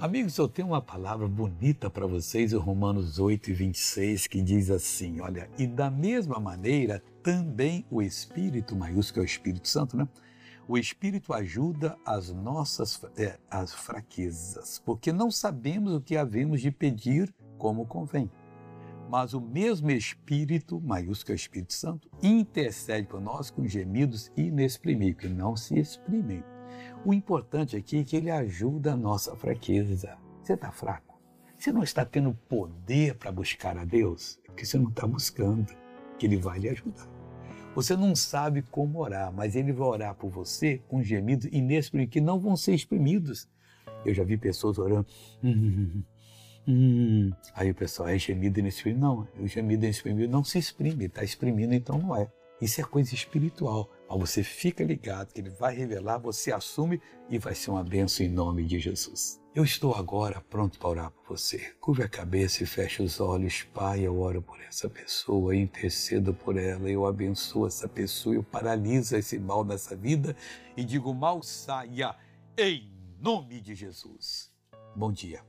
Amigos, eu tenho uma palavra bonita para vocês em Romanos 8 e 26 que diz assim: olha, e da mesma maneira também o Espírito, maiúsculo é o Espírito Santo, né? O Espírito ajuda as nossas é, as fraquezas, porque não sabemos o que havemos de pedir como convém. Mas o mesmo Espírito, maiúsculo é o Espírito Santo, intercede por nós com gemidos inexprimíveis, que não se exprimem o importante aqui é que ele ajuda a nossa fraqueza. Você está fraco? Você não está tendo poder para buscar a Deus? É porque você não está buscando, que Ele vai lhe ajudar. Você não sabe como orar, mas Ele vai orar por você com gemidos inexprimíveis, que não vão ser exprimidos. Eu já vi pessoas orando. Hum, hum. Aí o pessoal, é gemido inexprimível. Não, o gemido inexprimível não se exprime, está exprimindo, então não é. Isso é coisa espiritual. Mas você fica ligado que ele vai revelar, você assume e vai ser uma benção em nome de Jesus. Eu estou agora pronto para orar por você. Curve a cabeça e feche os olhos. Pai, eu oro por essa pessoa, intercedo por ela, eu abençoo essa pessoa, eu paraliso esse mal nessa vida e digo: mal saia em nome de Jesus. Bom dia.